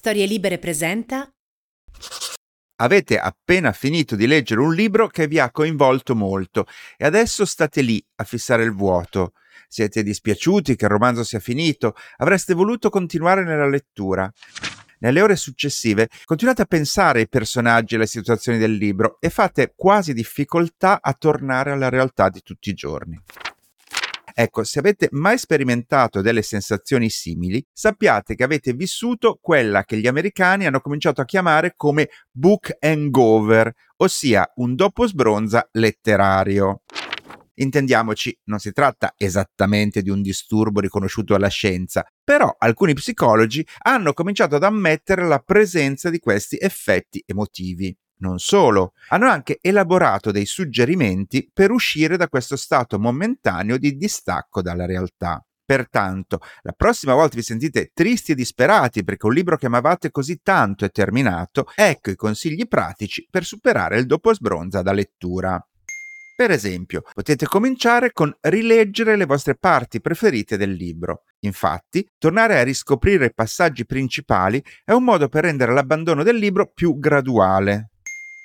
Storie Libere presenta. Avete appena finito di leggere un libro che vi ha coinvolto molto e adesso state lì a fissare il vuoto. Siete dispiaciuti che il romanzo sia finito, avreste voluto continuare nella lettura. Nelle ore successive continuate a pensare ai personaggi e alle situazioni del libro e fate quasi difficoltà a tornare alla realtà di tutti i giorni. Ecco, se avete mai sperimentato delle sensazioni simili, sappiate che avete vissuto quella che gli americani hanno cominciato a chiamare come book hangover, ossia un dopo sbronza letterario. Intendiamoci, non si tratta esattamente di un disturbo riconosciuto alla scienza, però alcuni psicologi hanno cominciato ad ammettere la presenza di questi effetti emotivi. Non solo, hanno anche elaborato dei suggerimenti per uscire da questo stato momentaneo di distacco dalla realtà. Pertanto, la prossima volta vi sentite tristi e disperati perché un libro che amavate così tanto è terminato, ecco i consigli pratici per superare il dopo sbronza da lettura. Per esempio, potete cominciare con rileggere le vostre parti preferite del libro. Infatti, tornare a riscoprire i passaggi principali è un modo per rendere l'abbandono del libro più graduale.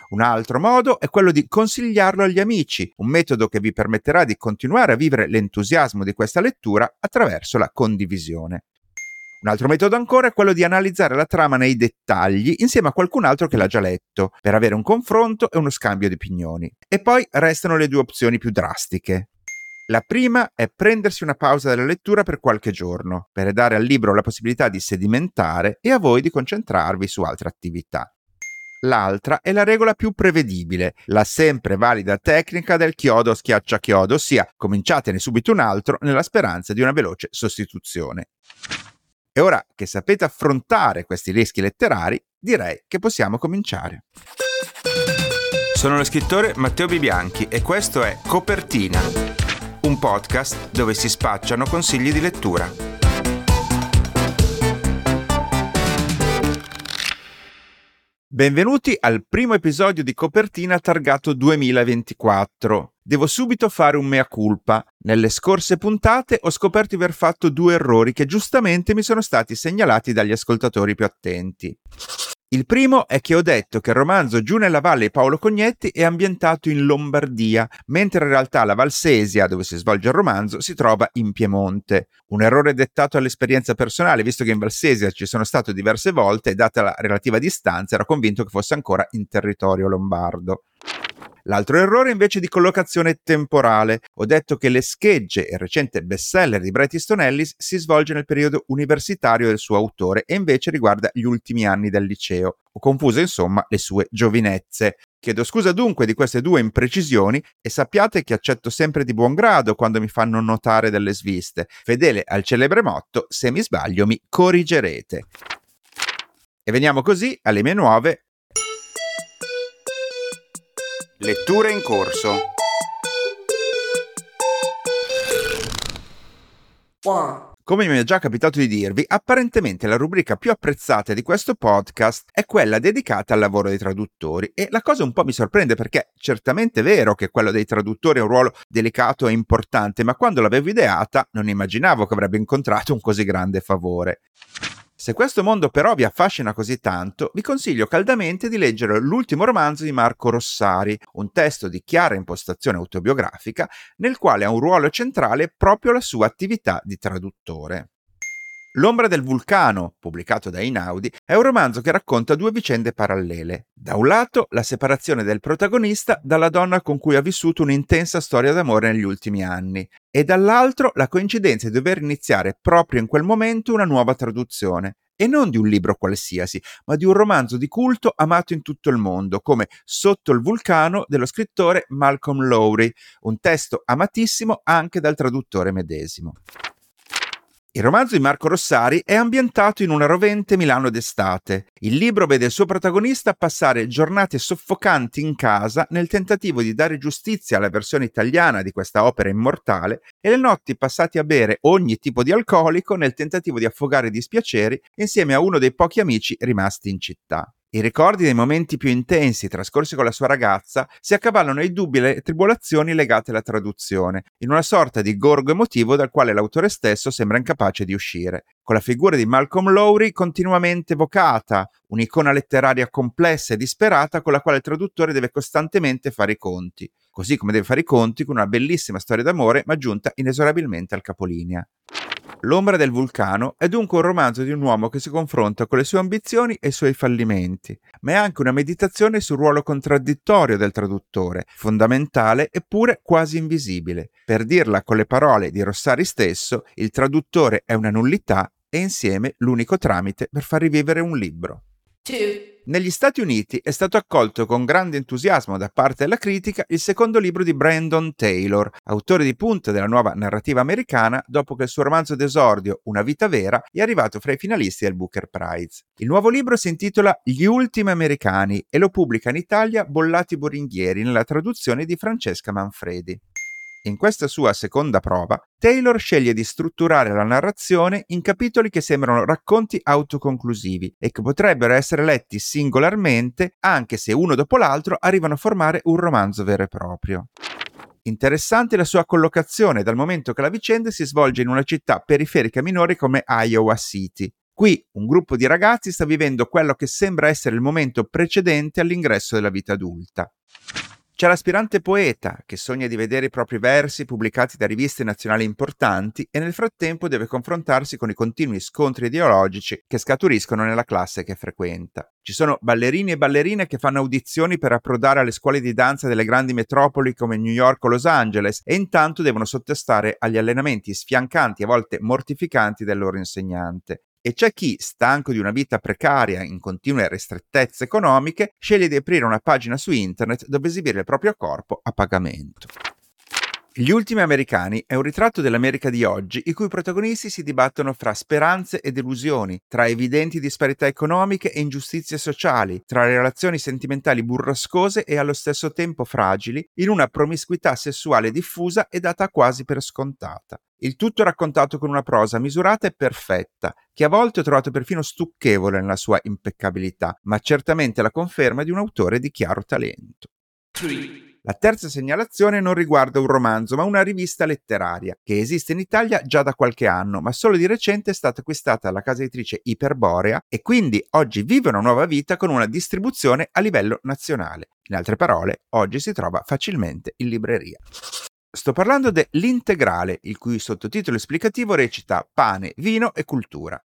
Un altro modo è quello di consigliarlo agli amici, un metodo che vi permetterà di continuare a vivere l'entusiasmo di questa lettura attraverso la condivisione. Un altro metodo ancora è quello di analizzare la trama nei dettagli insieme a qualcun altro che l'ha già letto, per avere un confronto e uno scambio di opinioni. E poi restano le due opzioni più drastiche. La prima è prendersi una pausa dalla lettura per qualche giorno, per dare al libro la possibilità di sedimentare e a voi di concentrarvi su altre attività. L'altra è la regola più prevedibile, la sempre valida tecnica del chiodo schiaccia chiodo, ossia cominciatene subito un altro nella speranza di una veloce sostituzione. E ora che sapete affrontare questi rischi letterari, direi che possiamo cominciare. Sono lo scrittore Matteo Bibianchi e questo è Copertina, un podcast dove si spacciano consigli di lettura. Benvenuti al primo episodio di Copertina targato 2024. Devo subito fare un mea culpa. Nelle scorse puntate ho scoperto di aver fatto due errori che giustamente mi sono stati segnalati dagli ascoltatori più attenti. Il primo è che ho detto che il romanzo Giù nella valle di Paolo Cognetti è ambientato in Lombardia, mentre in realtà la Valsesia, dove si svolge il romanzo, si trova in Piemonte. Un errore dettato all'esperienza personale, visto che in Valsesia ci sono stato diverse volte e data la relativa distanza ero convinto che fosse ancora in territorio lombardo. L'altro errore invece di collocazione temporale. Ho detto che Le schegge, il recente bestseller di Bret Easton Ellis, si svolge nel periodo universitario del suo autore e invece riguarda gli ultimi anni del liceo. Ho confuso insomma le sue giovinezze. Chiedo scusa dunque di queste due imprecisioni e sappiate che accetto sempre di buon grado quando mi fanno notare delle sviste. Fedele al celebre motto, se mi sbaglio mi corrigerete. E veniamo così alle mie nuove Letture in corso. Come mi è già capitato di dirvi, apparentemente la rubrica più apprezzata di questo podcast è quella dedicata al lavoro dei traduttori e la cosa un po' mi sorprende perché certamente è vero che quello dei traduttori è un ruolo delicato e importante, ma quando l'avevo ideata non immaginavo che avrebbe incontrato un così grande favore. Se questo mondo però vi affascina così tanto, vi consiglio caldamente di leggere l'ultimo romanzo di Marco Rossari, un testo di chiara impostazione autobiografica nel quale ha un ruolo centrale proprio la sua attività di traduttore. L'ombra del vulcano, pubblicato da Inaudi, è un romanzo che racconta due vicende parallele. Da un lato, la separazione del protagonista dalla donna con cui ha vissuto un'intensa storia d'amore negli ultimi anni, e dall'altro la coincidenza di dover iniziare proprio in quel momento una nuova traduzione. E non di un libro qualsiasi, ma di un romanzo di culto amato in tutto il mondo, come Sotto il vulcano dello scrittore Malcolm Lowry, un testo amatissimo anche dal traduttore medesimo. Il romanzo di Marco Rossari è ambientato in una rovente Milano d'estate. Il libro vede il suo protagonista passare giornate soffocanti in casa nel tentativo di dare giustizia alla versione italiana di questa opera immortale e le notti passate a bere ogni tipo di alcolico nel tentativo di affogare i dispiaceri insieme a uno dei pochi amici rimasti in città. I ricordi dei momenti più intensi trascorsi con la sua ragazza si accavallano ai dubbi e alle tribolazioni legate alla traduzione, in una sorta di gorgo emotivo dal quale l'autore stesso sembra incapace di uscire, con la figura di Malcolm Lowry continuamente evocata, un'icona letteraria complessa e disperata con la quale il traduttore deve costantemente fare i conti, così come deve fare i conti con una bellissima storia d'amore ma giunta inesorabilmente al capolinea. L'ombra del vulcano è dunque un romanzo di un uomo che si confronta con le sue ambizioni e i suoi fallimenti, ma è anche una meditazione sul ruolo contraddittorio del traduttore, fondamentale eppure quasi invisibile. Per dirla con le parole di Rossari stesso, il traduttore è una nullità e insieme l'unico tramite per far rivivere un libro. Negli Stati Uniti è stato accolto con grande entusiasmo da parte della critica il secondo libro di Brandon Taylor, autore di punta della nuova narrativa americana, dopo che il suo romanzo d'esordio Una vita vera è arrivato fra i finalisti del Booker Prize. Il nuovo libro si intitola Gli ultimi americani e lo pubblica in Italia Bollati Boringhieri nella traduzione di Francesca Manfredi. In questa sua seconda prova, Taylor sceglie di strutturare la narrazione in capitoli che sembrano racconti autoconclusivi e che potrebbero essere letti singolarmente, anche se uno dopo l'altro arrivano a formare un romanzo vero e proprio. Interessante la sua collocazione, dal momento che la vicenda si svolge in una città periferica minore come Iowa City. Qui un gruppo di ragazzi sta vivendo quello che sembra essere il momento precedente all'ingresso della vita adulta. C'è l'aspirante poeta che sogna di vedere i propri versi pubblicati da riviste nazionali importanti e nel frattempo deve confrontarsi con i continui scontri ideologici che scaturiscono nella classe che frequenta. Ci sono ballerini e ballerine che fanno audizioni per approdare alle scuole di danza delle grandi metropoli come New York o Los Angeles e intanto devono sottostare agli allenamenti sfiancanti e a volte mortificanti del loro insegnante e c'è chi, stanco di una vita precaria in continue ristrettezze economiche, sceglie di aprire una pagina su internet dove esibire il proprio corpo a pagamento. Gli ultimi americani è un ritratto dell'America di oggi i cui protagonisti si dibattono fra speranze e delusioni, tra evidenti disparità economiche e ingiustizie sociali, tra relazioni sentimentali burrascose e allo stesso tempo fragili, in una promiscuità sessuale diffusa e data quasi per scontata. Il tutto raccontato con una prosa misurata e perfetta, che a volte ho trovato perfino stucchevole nella sua impeccabilità, ma certamente la conferma di un autore di chiaro talento. La terza segnalazione non riguarda un romanzo, ma una rivista letteraria, che esiste in Italia già da qualche anno, ma solo di recente è stata acquistata dalla casa editrice Iperborea e quindi oggi vive una nuova vita con una distribuzione a livello nazionale. In altre parole, oggi si trova facilmente in libreria. Sto parlando dell'Integrale, il cui sottotitolo esplicativo recita Pane, vino e cultura.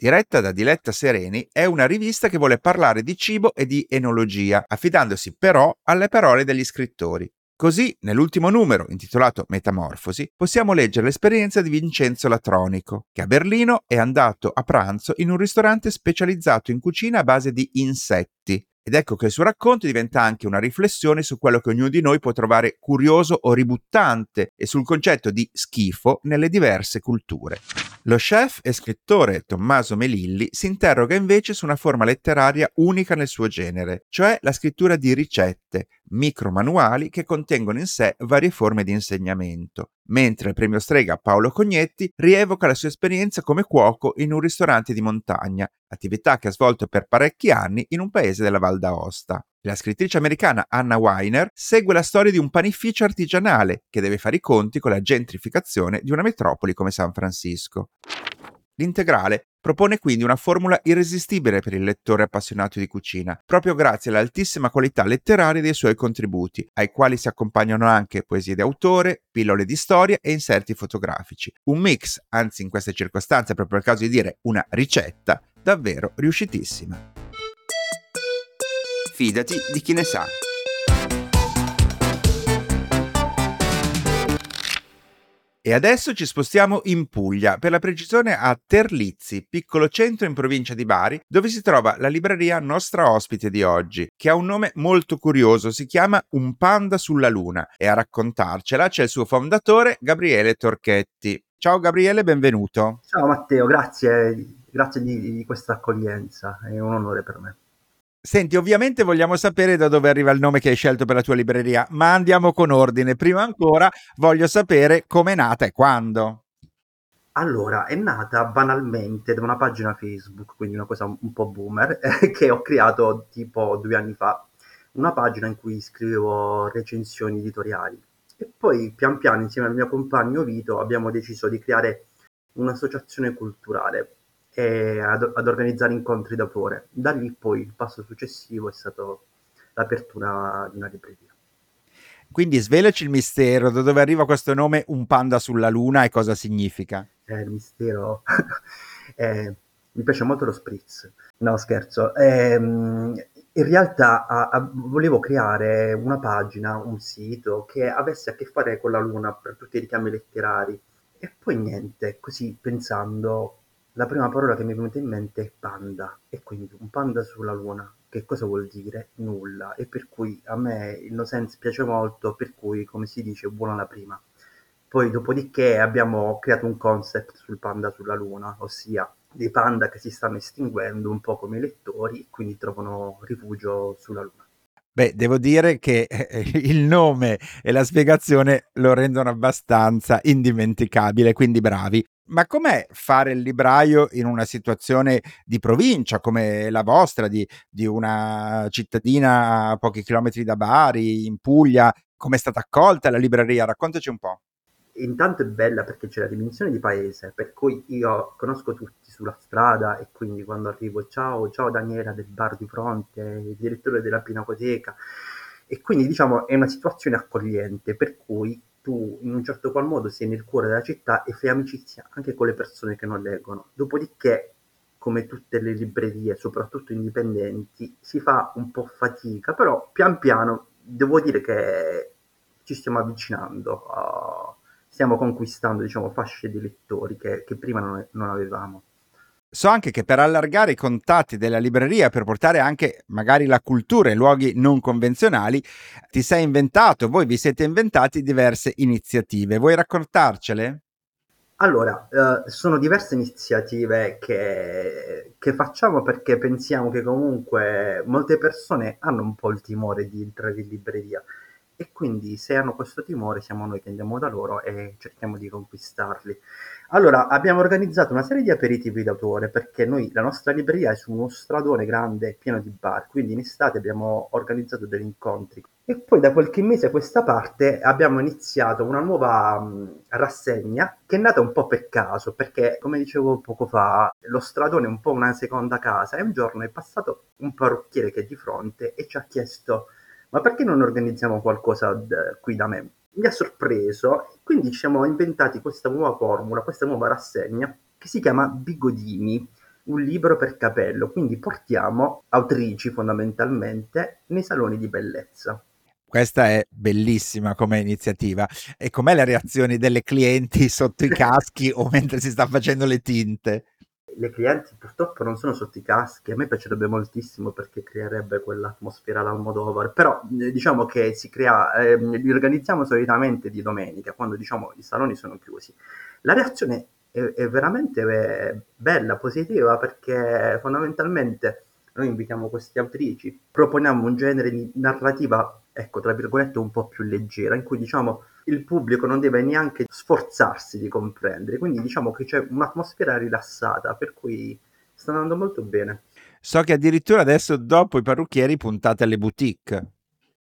Diretta da Diletta Sereni, è una rivista che vuole parlare di cibo e di enologia, affidandosi però alle parole degli scrittori. Così, nell'ultimo numero, intitolato Metamorfosi, possiamo leggere l'esperienza di Vincenzo Latronico, che a Berlino è andato a pranzo in un ristorante specializzato in cucina a base di insetti, ed ecco che il suo racconto diventa anche una riflessione su quello che ognuno di noi può trovare curioso o ributtante e sul concetto di schifo nelle diverse culture. Lo chef e scrittore Tommaso Melilli si interroga invece su una forma letteraria unica nel suo genere, cioè la scrittura di ricette, micromanuali che contengono in sé varie forme di insegnamento, mentre il premio Strega Paolo Cognetti rievoca la sua esperienza come cuoco in un ristorante di montagna, attività che ha svolto per parecchi anni in un paese della Val d'Aosta. La scrittrice americana Anna Weiner segue la storia di un panificio artigianale che deve fare i conti con la gentrificazione di una metropoli come San Francisco. L'integrale propone quindi una formula irresistibile per il lettore appassionato di cucina, proprio grazie all'altissima qualità letteraria dei suoi contributi, ai quali si accompagnano anche poesie di autore, pillole di storia e inserti fotografici. Un mix, anzi in queste circostanze è proprio il caso di dire una ricetta, davvero riuscitissima. Fidati di chi ne sa. E adesso ci spostiamo in Puglia, per la precisione a Terlizzi, piccolo centro in provincia di Bari, dove si trova la libreria nostra ospite di oggi, che ha un nome molto curioso, si chiama Un panda sulla luna e a raccontarcela c'è il suo fondatore Gabriele Torchetti. Ciao Gabriele, benvenuto. Ciao Matteo, grazie, grazie di, di questa accoglienza, è un onore per me. Senti, ovviamente vogliamo sapere da dove arriva il nome che hai scelto per la tua libreria, ma andiamo con ordine. Prima ancora voglio sapere come è nata e quando. Allora, è nata banalmente da una pagina Facebook, quindi una cosa un po' boomer, che ho creato tipo due anni fa, una pagina in cui scrivevo recensioni editoriali. E poi pian piano, insieme al mio compagno Vito, abbiamo deciso di creare un'associazione culturale e ad, ad organizzare incontri d'autore. Da lì poi il passo successivo è stato l'apertura di una libreria. Quindi svelaci il mistero, da dove arriva questo nome Un panda sulla luna e cosa significa? Eh, il mistero... eh, mi piace molto lo spritz. No, scherzo. Eh, in realtà a, a, volevo creare una pagina, un sito che avesse a che fare con la luna per tutti i richiami letterari. E poi niente, così pensando, la prima parola che mi è venuta in mente è panda. E quindi un panda sulla luna che cosa vuol dire? Nulla. E per cui a me il no sense piace molto, per cui come si dice buona la prima. Poi dopodiché abbiamo creato un concept sul panda sulla luna, ossia dei panda che si stanno estinguendo un po' come i lettori, quindi trovano rifugio sulla luna. Beh, devo dire che eh, il nome e la spiegazione lo rendono abbastanza indimenticabile, quindi bravi. Ma com'è fare il libraio in una situazione di provincia come la vostra, di, di una cittadina a pochi chilometri da Bari, in Puglia? Come è stata accolta la libreria? Raccontaci un po'. Intanto è bella perché c'è la dimensione di paese, per cui io conosco tutti sulla strada e quindi quando arrivo ciao, ciao Daniela del bar di fronte, il direttore della pinacoteca e quindi diciamo è una situazione accogliente per cui tu in un certo qual modo sei nel cuore della città e fai amicizia anche con le persone che non leggono. Dopodiché, come tutte le librerie, soprattutto indipendenti, si fa un po' fatica, però pian piano devo dire che ci stiamo avvicinando, uh, stiamo conquistando diciamo, fasce di lettori che, che prima non, non avevamo. So anche che per allargare i contatti della libreria, per portare anche magari la cultura in luoghi non convenzionali, ti sei inventato, voi vi siete inventati diverse iniziative. Vuoi raccontarcele? Allora, eh, sono diverse iniziative che, che, facciamo perché pensiamo che comunque molte persone hanno un po' il timore di entrare in libreria e quindi se hanno questo timore siamo noi che andiamo da loro e cerchiamo di conquistarli. Allora, abbiamo organizzato una serie di aperitivi d'autore perché noi, la nostra libreria è su uno stradone grande pieno di bar, quindi in estate abbiamo organizzato degli incontri. E poi da qualche mese a questa parte abbiamo iniziato una nuova mh, rassegna che è nata un po' per caso, perché come dicevo poco fa, lo stradone è un po' una seconda casa e un giorno è passato un parrucchiere che è di fronte e ci ha chiesto ma perché non organizziamo qualcosa d- qui da me? Mi ha sorpreso, quindi ci siamo inventati questa nuova formula, questa nuova rassegna che si chiama Bigodini, un libro per capello, quindi portiamo autrici fondamentalmente nei saloni di bellezza. Questa è bellissima come iniziativa. E com'è le reazioni delle clienti sotto i caschi o mentre si sta facendo le tinte? Le clienti purtroppo non sono sotto i caschi, a me piacerebbe moltissimo perché creerebbe quell'atmosfera all'Almodovar, però eh, diciamo che si crea, eh, li organizziamo solitamente di domenica, quando diciamo i saloni sono chiusi. La reazione è, è veramente eh, bella, positiva, perché fondamentalmente noi invitiamo queste autrici, proponiamo un genere di narrativa, ecco, tra virgolette, un po' più leggera, in cui diciamo il pubblico non deve neanche sforzarsi di comprendere, quindi diciamo che c'è un'atmosfera rilassata, per cui sta andando molto bene. So che addirittura adesso dopo i parrucchieri puntate alle boutique.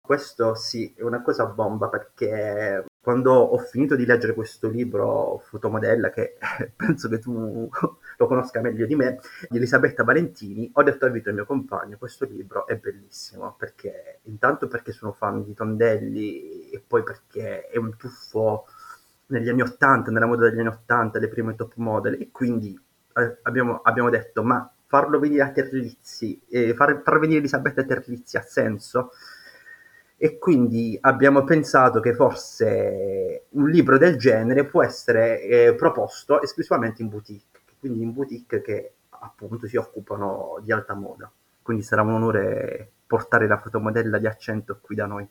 Questo sì, è una cosa bomba perché quando ho finito di leggere questo libro, Fotomodella, che penso che tu lo conosca meglio di me, di Elisabetta Valentini, ho detto a Vito, il mio compagno, questo libro è bellissimo, perché intanto perché sono fan di Tondelli e poi perché è un tuffo negli anni 80, nella moda degli anni 80, le prime top model, e quindi eh, abbiamo, abbiamo detto, ma farlo venire a Terlizzi, eh, far, far venire Elisabetta Terlizzi ha senso? E quindi abbiamo pensato che forse un libro del genere può essere eh, proposto esclusivamente in boutique, quindi in boutique che appunto si occupano di alta moda. Quindi sarà un onore portare la fotomodella di accento qui da noi.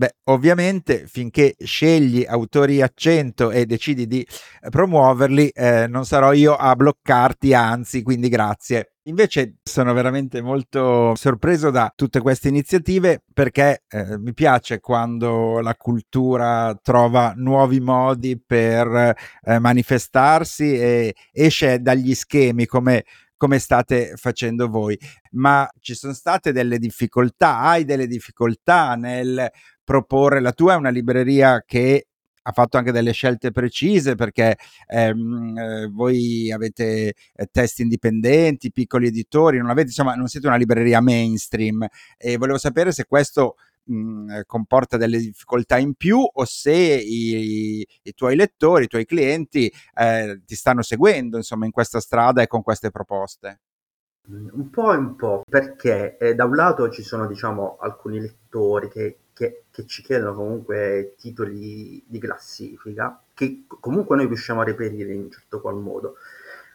Beh, ovviamente finché scegli autori accento e decidi di promuoverli, eh, non sarò io a bloccarti, anzi, quindi grazie. Invece sono veramente molto sorpreso da tutte queste iniziative perché eh, mi piace quando la cultura trova nuovi modi per eh, manifestarsi e esce dagli schemi come come state facendo voi. Ma ci sono state delle difficoltà? Hai delle difficoltà nel proporre? La tua è una libreria che ha fatto anche delle scelte precise perché ehm, eh, voi avete eh, testi indipendenti, piccoli editori, non, avete, insomma, non siete una libreria mainstream e volevo sapere se questo comporta delle difficoltà in più o se i, i tuoi lettori, i tuoi clienti eh, ti stanno seguendo insomma in questa strada e con queste proposte. Un po' e un po', perché eh, da un lato ci sono diciamo alcuni lettori che, che, che, ci chiedono comunque titoli di classifica, che comunque noi riusciamo a reperire in un certo qual modo.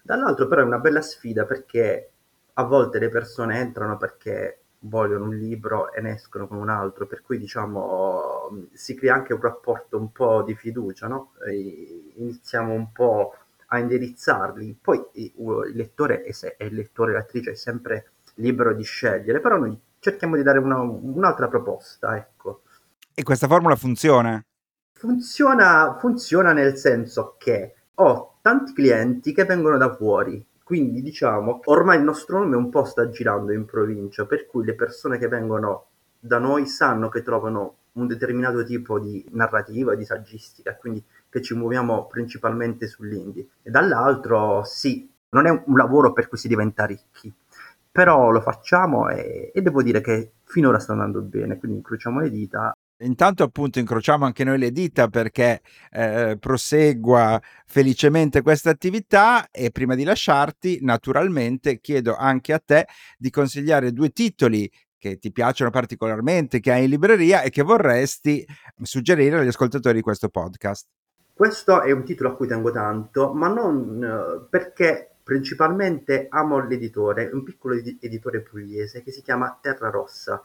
Dall'altro però è una bella sfida perché a volte le persone entrano perché vogliono un libro e ne escono con un altro, per cui diciamo si crea anche un rapporto un po' di fiducia, no? iniziamo un po' a indirizzarli, poi il lettore e l'attrice è sempre libero di scegliere, però noi cerchiamo di dare una, un'altra proposta, ecco. E questa formula funziona? Funziona, funziona nel senso che ho tanti clienti che vengono da fuori, quindi diciamo, ormai il nostro nome un po' sta girando in provincia, per cui le persone che vengono da noi sanno che trovano un determinato tipo di narrativa, di saggistica, quindi che ci muoviamo principalmente sull'indie. E dall'altro, sì, non è un lavoro per cui si diventa ricchi, però lo facciamo e, e devo dire che finora sta andando bene, quindi incrociamo le dita Intanto appunto incrociamo anche noi le dita perché eh, prosegua felicemente questa attività e prima di lasciarti naturalmente chiedo anche a te di consigliare due titoli che ti piacciono particolarmente, che hai in libreria e che vorresti suggerire agli ascoltatori di questo podcast. Questo è un titolo a cui tengo tanto, ma non uh, perché principalmente amo l'editore, un piccolo editore pugliese che si chiama Terra Rossa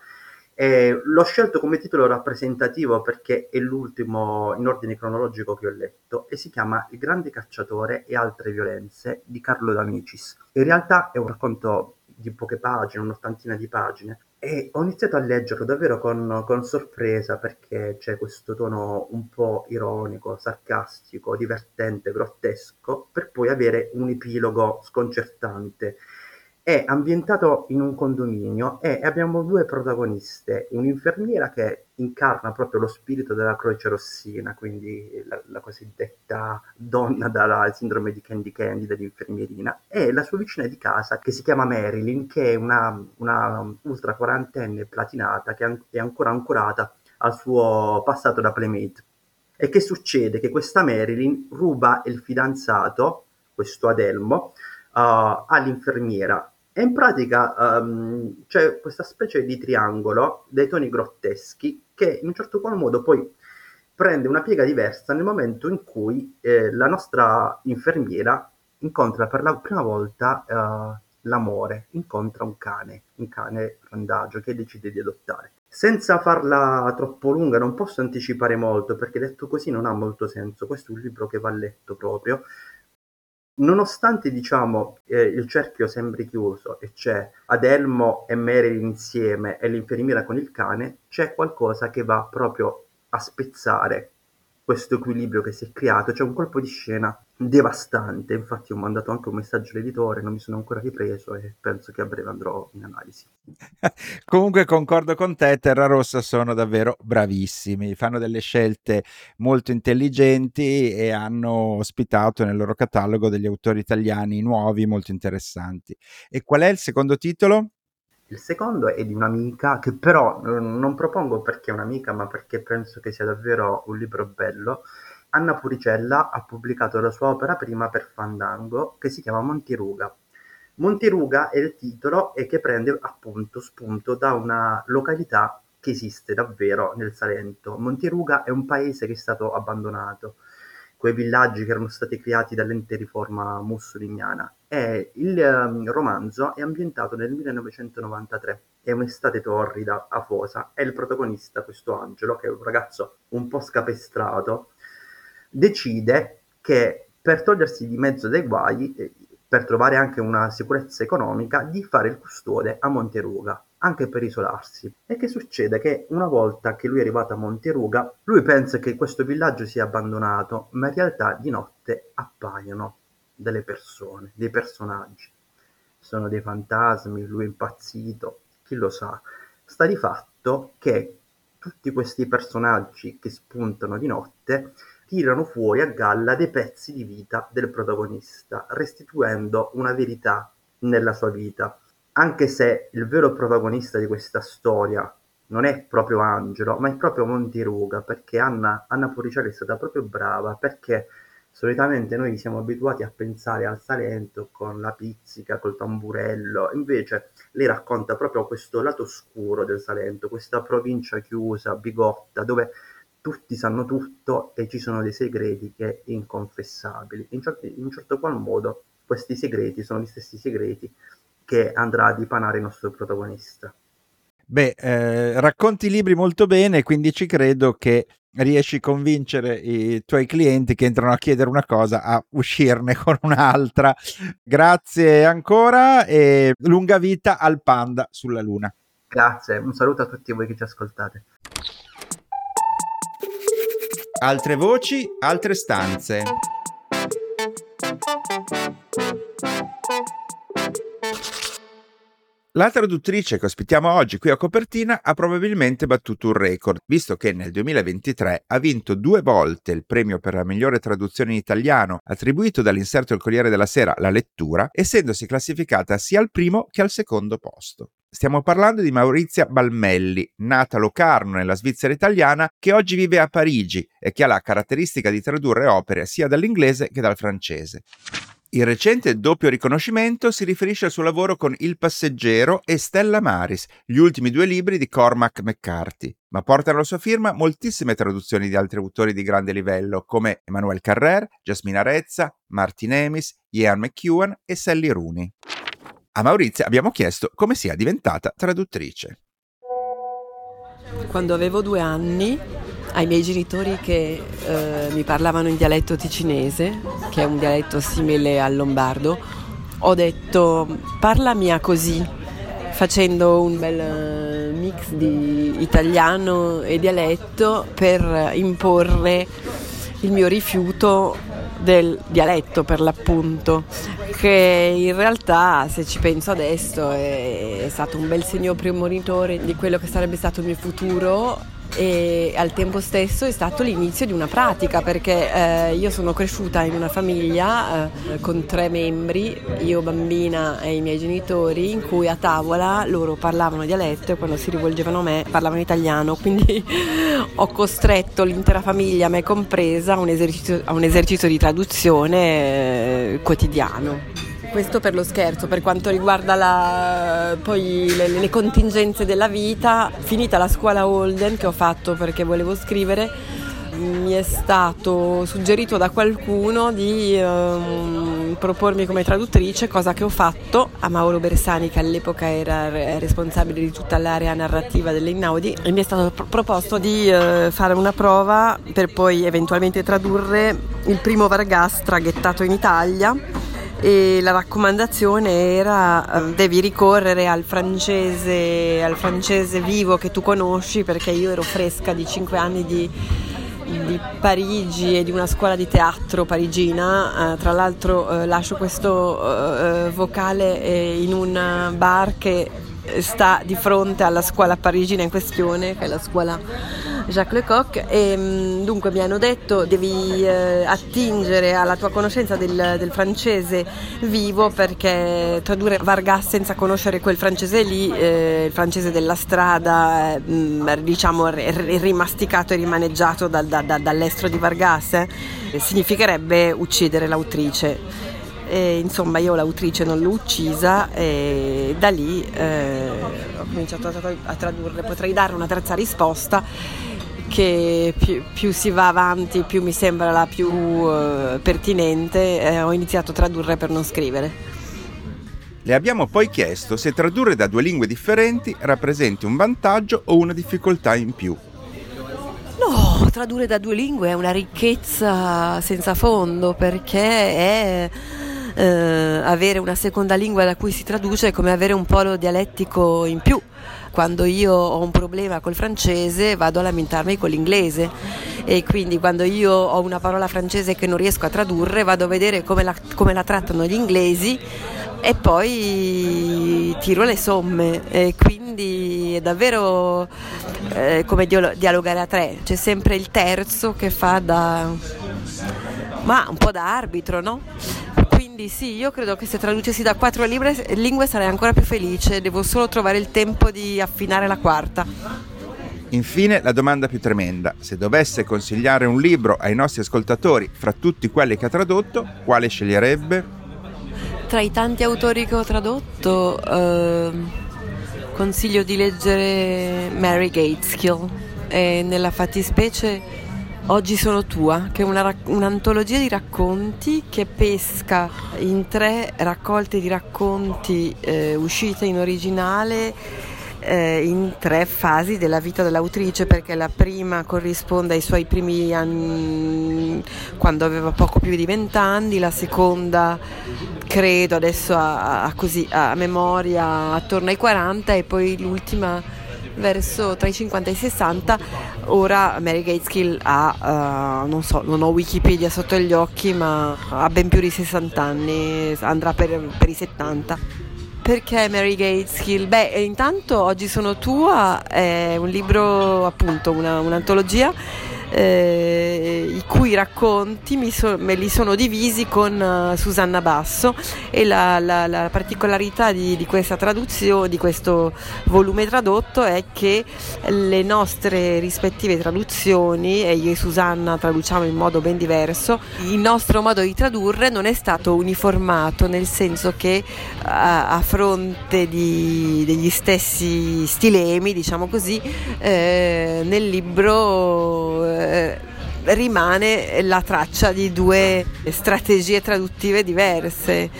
eh, l'ho scelto come titolo rappresentativo perché è l'ultimo in ordine cronologico che ho letto e si chiama Il grande cacciatore e altre violenze di Carlo D'Amicis. In realtà è un racconto di poche pagine, un'ottantina di pagine, e ho iniziato a leggerlo davvero con, con, sorpresa perché c'è questo tono un po' ironico, sarcastico, divertente, grottesco, per poi avere un epilogo sconcertante è ambientato in un condominio e abbiamo due protagoniste, un'infermiera che incarna proprio lo spirito della Croce Rossina, quindi la, la cosiddetta donna dalla sindrome di Candy Candy dell'infermierina, e la sua vicina di casa che si chiama Marilyn, che è una, una ultra quarantenne platinata che è ancora ancorata al suo passato da playmate. E che succede? Che questa Marilyn ruba il fidanzato, questo Adelmo, uh, all'infermiera e in pratica um, c'è questa specie di triangolo dei toni grotteschi che in un certo qual modo poi prende una piega diversa nel momento in cui eh, la nostra infermiera incontra per la prima volta uh, l'amore, incontra un cane, un cane randagio che decide di adottare. Senza farla troppo lunga, non posso anticipare molto perché detto così non ha molto senso. Questo è un libro che va letto proprio nonostante diciamo eh, il cerchio sembri chiuso e c'è Adelmo e Meryl insieme e l'infermiera con il cane, c'è qualcosa che va proprio a spezzare questo equilibrio che si è creato, c'è un colpo di scena devastante, infatti ho mandato anche un messaggio all'editore, non mi sono ancora ripreso e penso che a breve andrò in analisi. Comunque concordo con te, Terra Rossa sono davvero bravissimi, fanno delle scelte molto intelligenti e hanno ospitato nel loro catalogo degli autori italiani nuovi molto interessanti. E qual è il secondo titolo? Il secondo è di un'amica che però non propongo perché è un'amica, ma perché penso che sia davvero un libro bello. Anna Puricella ha pubblicato la sua opera prima per Fandango che si chiama Montiruga. Montiruga è il titolo e che prende appunto spunto da una località che esiste davvero nel Salento. Montiruga è un paese che è stato abbandonato quei villaggi che erano stati creati dall'ente riforma mussoliniana. E il um, romanzo è ambientato nel 1993, è un'estate torrida, afosa, e il protagonista, questo Angelo, che è un ragazzo un po' scapestrato, decide che per togliersi di mezzo dei guai, eh, per trovare anche una sicurezza economica, di fare il custode a Monteruga, anche per isolarsi. E che succede? Che una volta che lui è arrivato a Monteruga, lui pensa che questo villaggio sia abbandonato, ma in realtà di notte appaiono delle persone, dei personaggi. Sono dei fantasmi, lui è impazzito, chi lo sa. Sta di fatto che tutti questi personaggi che spuntano di notte tirano fuori a galla dei pezzi di vita del protagonista, restituendo una verità nella sua vita. Anche se il vero protagonista di questa storia non è proprio Angelo, ma è proprio Montiruga, perché Anna, Anna Puricelli è stata proprio brava, perché solitamente noi siamo abituati a pensare al Salento con la pizzica, col tamburello, invece lei racconta proprio questo lato oscuro del Salento, questa provincia chiusa, bigotta, dove tutti sanno tutto e ci sono dei segreti che inconfessabili. In, certi, in un certo qual modo questi segreti sono gli stessi segreti che andrà a dipanare il nostro protagonista. Beh, eh, racconti libri molto bene, quindi ci credo che riesci a convincere i tuoi clienti che entrano a chiedere una cosa a uscirne con un'altra. Grazie ancora e lunga vita al panda sulla luna. Grazie, un saluto a tutti voi che ci ascoltate. Altre voci, altre stanze. La traduttrice che ospitiamo oggi qui a Copertina ha probabilmente battuto un record, visto che nel 2023 ha vinto due volte il premio per la migliore traduzione in italiano attribuito dall'inserto del Corriere della Sera La Lettura, essendosi classificata sia al primo che al secondo posto. Stiamo parlando di Maurizia Balmelli, nata a Locarno nella Svizzera italiana, che oggi vive a Parigi e che ha la caratteristica di tradurre opere sia dall'inglese che dal francese. Il recente doppio riconoscimento si riferisce al suo lavoro con Il Passeggero e Stella Maris, gli ultimi due libri di Cormac McCarthy, ma portano la sua firma moltissime traduzioni di altri autori di grande livello come Emmanuel Carrer, Jasmine Arezza, Martin Emis, Ian McEwan e Sally Rooney. A Maurizia abbiamo chiesto come sia diventata traduttrice. Quando avevo due anni, ai miei genitori che eh, mi parlavano in dialetto ticinese, che è un dialetto simile al lombardo, ho detto parlami così, facendo un bel eh, mix di italiano e dialetto per imporre il mio rifiuto del dialetto per l'appunto, che in realtà se ci penso adesso è, è stato un bel segno premonitore di quello che sarebbe stato il mio futuro e al tempo stesso è stato l'inizio di una pratica perché eh, io sono cresciuta in una famiglia eh, con tre membri, io bambina e i miei genitori, in cui a tavola loro parlavano dialetto e quando si rivolgevano a me parlavano italiano, quindi ho costretto l'intera famiglia, me compresa, a un esercizio, a un esercizio di traduzione eh, quotidiano. Questo per lo scherzo, per quanto riguarda la, poi le, le, contingenze della vita, finita la scuola Holden che ho fatto perché volevo scrivere, mi è stato suggerito da qualcuno di um, propormi come traduttrice, cosa che ho fatto. A Mauro Bersani che all'epoca era responsabile di tutta l'area narrativa dell'Innaudi e mi è stato pr- proposto di uh, fare una prova per poi eventualmente tradurre il primo Vargas traghettato in Italia e la raccomandazione era eh, devi ricorrere al francese, al francese vivo che tu conosci perché io ero fresca di 5 anni di, di Parigi e di una scuola di teatro parigina, eh, tra l'altro eh, lascio questo eh, eh vocale in un bar che sta di fronte alla scuola parigina in questione, che è la scuola Jacques Lecoq, e mm, dunque mi hanno detto devi eh, attingere alla tua conoscenza del, del, francese vivo perché tradurre Vargas senza conoscere quel francese lì, eh, il francese della strada, eh, mm, diciamo rimasticato e rimaneggiato dal, da, da, dall'estro di Vargas, eh, significherebbe uccidere l'autrice. E, insomma io l'autrice non l'ho uccisa e da lì eh, ho cominciato a, tradurre, potrei dare una terza risposta che più, più, si va avanti più mi sembra la più eh, pertinente, eh, ho iniziato a tradurre per non scrivere. Le abbiamo poi chiesto se tradurre da due lingue differenti rappresenti un vantaggio o una difficoltà in più. No, tradurre da due lingue è una ricchezza senza fondo perché è eh, avere una seconda lingua da cui si traduce è come avere un polo dialettico in più. Quando io ho un problema col francese vado a lamentarmi con l'inglese. E quindi quando io ho una parola francese che non riesco a tradurre vado a vedere come la, come la trattano gli inglesi e poi tiro le somme. E quindi è davvero eh, come dialogare a tre, c'è sempre il terzo che fa da ma un po' da arbitro, no? Quindi sì, io credo che se traducessi da quattro libre, lingue sarei ancora più felice, devo solo trovare il tempo di affinare la quarta. Infine la domanda più tremenda, se dovesse consigliare un libro ai nostri ascoltatori fra tutti quelli che ha tradotto, quale sceglierebbe? Tra i tanti autori che ho tradotto, eh, consiglio di leggere Mary Gateskill e nella fattispecie Oggi sono tua, che è una, un'antologia di racconti che pesca in tre raccolte di racconti eh, uscite in originale eh, in tre fasi della vita dell'autrice perché la prima corrisponde ai suoi primi anni quando aveva poco più di vent'anni, la seconda credo adesso a, a, così, a memoria attorno ai 40 e poi l'ultima verso tra i 50 e i 60 ora Mary Gateskill ha uh, non so non ho Wikipedia sotto gli occhi ma ha ben più di 60 anni andrà per, per i 70 perché Mary Gateskill? Beh, intanto oggi sono tua, è un libro, appunto, una, un'antologia eh, i cui racconti so, me li sono divisi con uh, Susanna Basso e la, la, la particolarità di, di, questa traduzione, di questo volume tradotto è che le nostre rispettive traduzioni, e io e Susanna traduciamo in modo ben diverso, il nostro modo di tradurre non è stato uniformato, nel senso che a, a fronte di, degli stessi stilemi, diciamo così, eh, nel libro eh, rimane la traccia di due strategie traduttive diverse.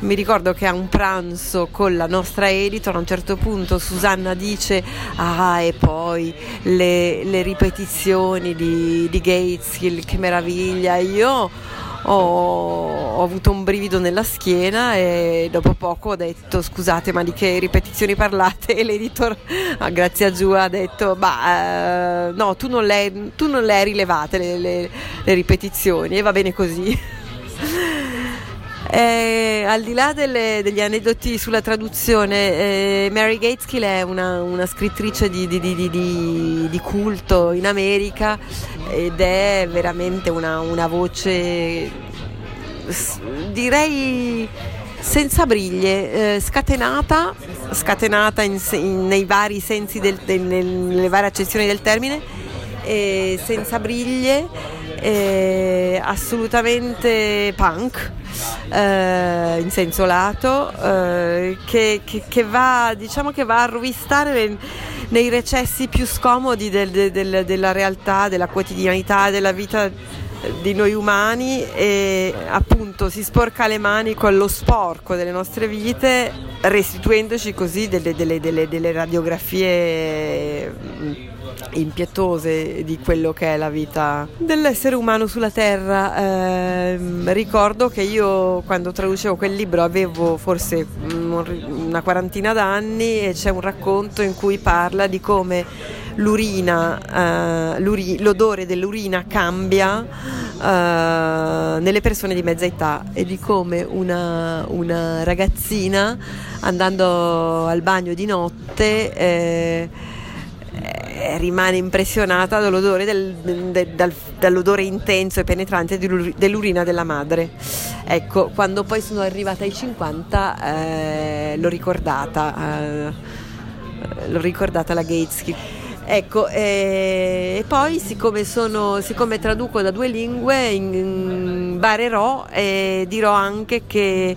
Mi ricordo che a un pranzo con la nostra editor a un certo punto Susanna dice ah e poi le, le ripetizioni di, di Gates, che meraviglia, io ho, ho, avuto un brivido nella schiena e dopo poco ho detto scusate ma di che ripetizioni parlate? E l'editor ah, grazie a Giù ha detto bah, eh, no tu non, le, tu non le hai rilevate le, le, le ripetizioni. E va bene così Eh, al di là delle, degli aneddoti sulla traduzione, eh, Mary Gateskill è una, una scrittrice di, di, di, di, culto in America ed è veramente una, una voce, direi senza briglie, eh, scatenata, scatenata in, in, nei vari sensi, del, del, nelle varie accezioni del termine, senza briglie, assolutamente punk eh, in senso lato eh, che, che, che, va, diciamo che va a rovistare nei, nei recessi più scomodi del, del, della realtà, della quotidianità, della vita di noi umani e appunto si sporca le mani con lo sporco delle nostre vite restituendoci così delle, delle, delle, delle radiografie impietose di quello che è la vita dell'essere umano sulla Terra. Eh, ricordo che io quando traducevo quel libro avevo forse una quarantina d'anni e c'è un racconto in cui parla di come l'urina, eh, l'uri, l'odore dell'urina cambia eh, nelle persone di mezza età e di come una, una ragazzina andando al bagno di notte eh, eh, rimane impressionata dall'odore, del, del, dal, dall'odore intenso e penetrante dell'urina della madre. Ecco, quando poi sono arrivata ai 50 eh, l'ho ricordata, eh, l'ho ricordata la Gatesky. Ecco, eh, e poi siccome, sono, siccome traduco da due lingue, in, in barerò e dirò anche che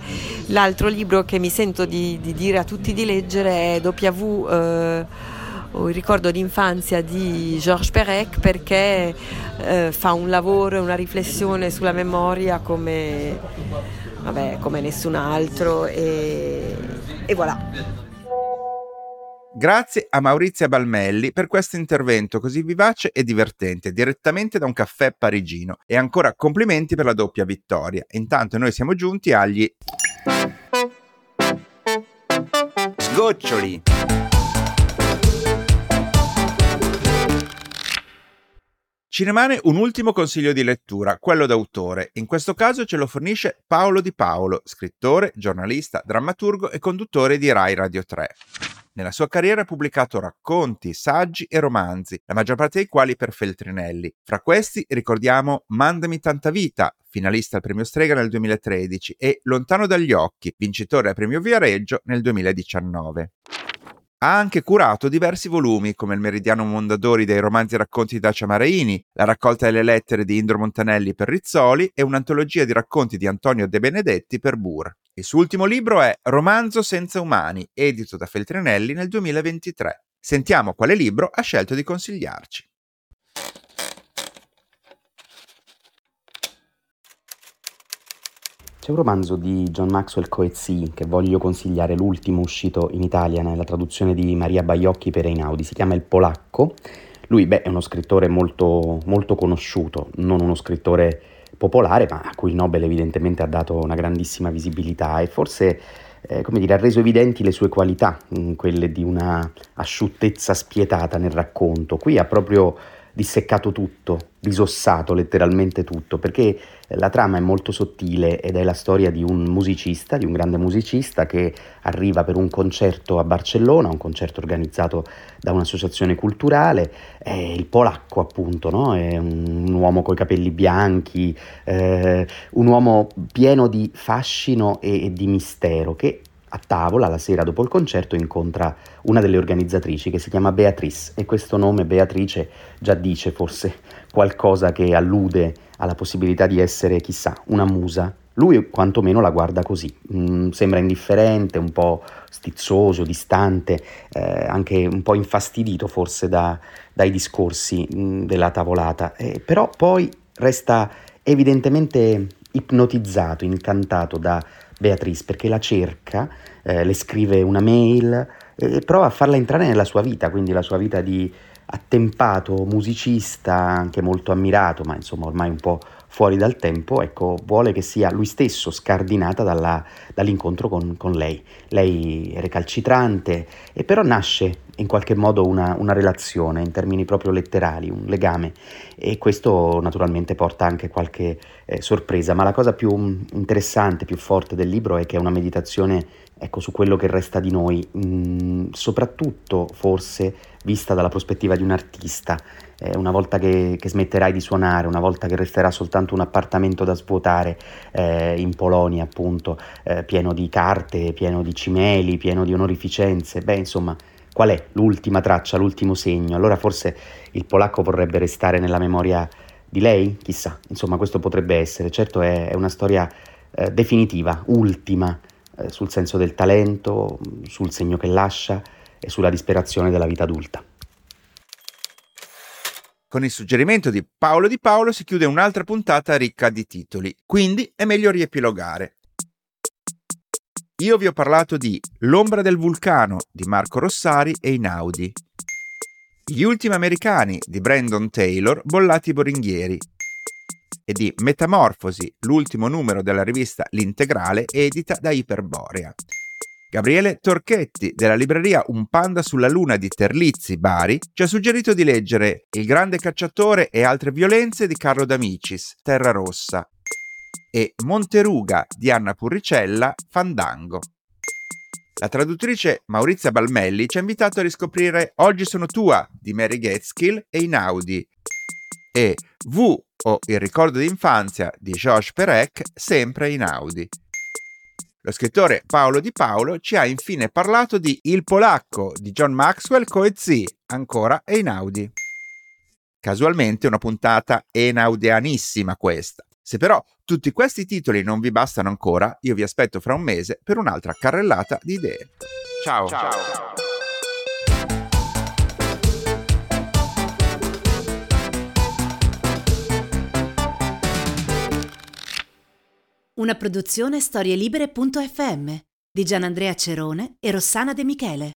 l'altro libro che mi sento di, di dire a tutti di leggere è W. Eh, o il ricordo d'infanzia di Georges Perec perché eh, fa un lavoro e una riflessione sulla memoria come, vabbè, come nessun altro e, e voilà. Grazie a Maurizia Balmelli per questo intervento così vivace e divertente, direttamente da un caffè parigino. E ancora complimenti per la doppia vittoria. Intanto noi siamo giunti agli sgoccioli. Ci rimane un ultimo consiglio di lettura, quello d'autore. In questo caso ce lo fornisce Paolo Di Paolo, scrittore, giornalista, drammaturgo e conduttore di Rai Radio 3. Nella sua carriera ha pubblicato racconti, saggi e romanzi, la maggior parte dei quali per Feltrinelli. Fra questi ricordiamo Mandami tanta vita, finalista al premio Strega nel 2013, e Lontano dagli occhi, vincitore al premio Viareggio nel 2019. Ha anche curato diversi volumi, come il Meridiano Mondadori dei romanzi e racconti di Dacia Maraini, la raccolta delle lettere di Indro Montanelli per Rizzoli e un'antologia di racconti di Antonio De Benedetti per Bur. Il suo ultimo libro è Romanzo senza umani, edito da Feltrinelli nel 2023. Sentiamo quale libro ha scelto di consigliarci. C'è un romanzo di John Maxwell Coetzee che voglio consigliare, l'ultimo uscito in Italia nella traduzione di Maria Baiocchi per Einaudi, si chiama Il Polacco. Lui beh, è uno scrittore molto, molto conosciuto, non uno scrittore popolare, ma a cui il Nobel evidentemente ha dato una grandissima visibilità e forse eh, come dire, ha reso evidenti le sue qualità, quelle di una asciuttezza spietata nel racconto. Qui ha proprio disseccato tutto, disossato letteralmente tutto, perché la trama è molto sottile ed è la storia di un musicista, di un grande musicista che arriva per un concerto a Barcellona, un concerto organizzato da un'associazione culturale, è il polacco appunto, no? è un, un uomo coi capelli bianchi, eh, un uomo pieno di fascino e, e di mistero che a tavola la sera dopo il concerto incontra una delle organizzatrici che si chiama Beatrice e questo nome Beatrice già dice forse qualcosa che allude alla possibilità di essere chissà una musa. Lui quantomeno la guarda così, mm, sembra indifferente, un po' stizzoso, distante, eh, anche un po' infastidito forse da, dai discorsi mm, della tavolata, eh, però poi resta evidentemente ipnotizzato, incantato da Beatrice perché la cerca, eh, le scrive una mail e prova a farla entrare nella sua vita, quindi la sua vita di attempato musicista, anche molto ammirato, ma insomma ormai un po' fuori dal tempo, ecco, vuole che sia lui stesso scardinata dalla, dall'incontro con, con, lei. Lei è recalcitrante e però nasce in qualche modo una, una, relazione in termini proprio letterali, un legame e questo naturalmente porta anche qualche eh, sorpresa, ma la cosa più interessante, più forte del libro è che è una meditazione ecco, su quello che resta di noi, mh, mm, soprattutto forse vista dalla prospettiva di un artista. Eh, una volta che, che, smetterai di suonare, una volta che resterà soltanto un appartamento da svuotare eh, in Polonia, appunto, eh, pieno di carte, pieno di cimeli, pieno di onorificenze, beh, insomma, qual è l'ultima traccia, l'ultimo segno? Allora forse il polacco vorrebbe restare nella memoria di lei? Chissà, insomma, questo potrebbe essere. Certo è, è una storia eh, definitiva, ultima, eh, sul senso del talento, sul segno che lascia e sulla disperazione della vita adulta. Con il suggerimento di Paolo Di Paolo si chiude un'altra puntata ricca di titoli, quindi è meglio riepilogare. Io vi ho parlato di L'ombra del vulcano di Marco Rossari e Inaudi, Gli ultimi americani di Brandon Taylor, Bollati Boringhieri, e di Metamorfosi, l'ultimo numero della rivista L'Integrale edita da Iperborea. Gabriele Torchetti della libreria Un Panda sulla Luna di Terlizzi, Bari, ci ha suggerito di leggere Il grande cacciatore e altre violenze di Carlo D'Amicis, Terra Rossa, e Monteruga di Anna Purricella, Fandango. La traduttrice Maurizia Balmelli ci ha invitato a riscoprire Oggi sono tua di Mary Gateskill e Inaudi e V o Il ricordo d'infanzia di Georges Perec, sempre in Audi. Lo scrittore Paolo Di Paolo ci ha infine parlato di Il polacco di John Maxwell Coetzee, ancora Einaudi. Casualmente una puntata enaudianissima questa. Se però tutti questi titoli non vi bastano ancora, io vi aspetto fra un mese per un'altra carrellata di idee. Ciao! Ciao. Una produzione storielibere.fm di Gianandrea Cerone e Rossana De Michele.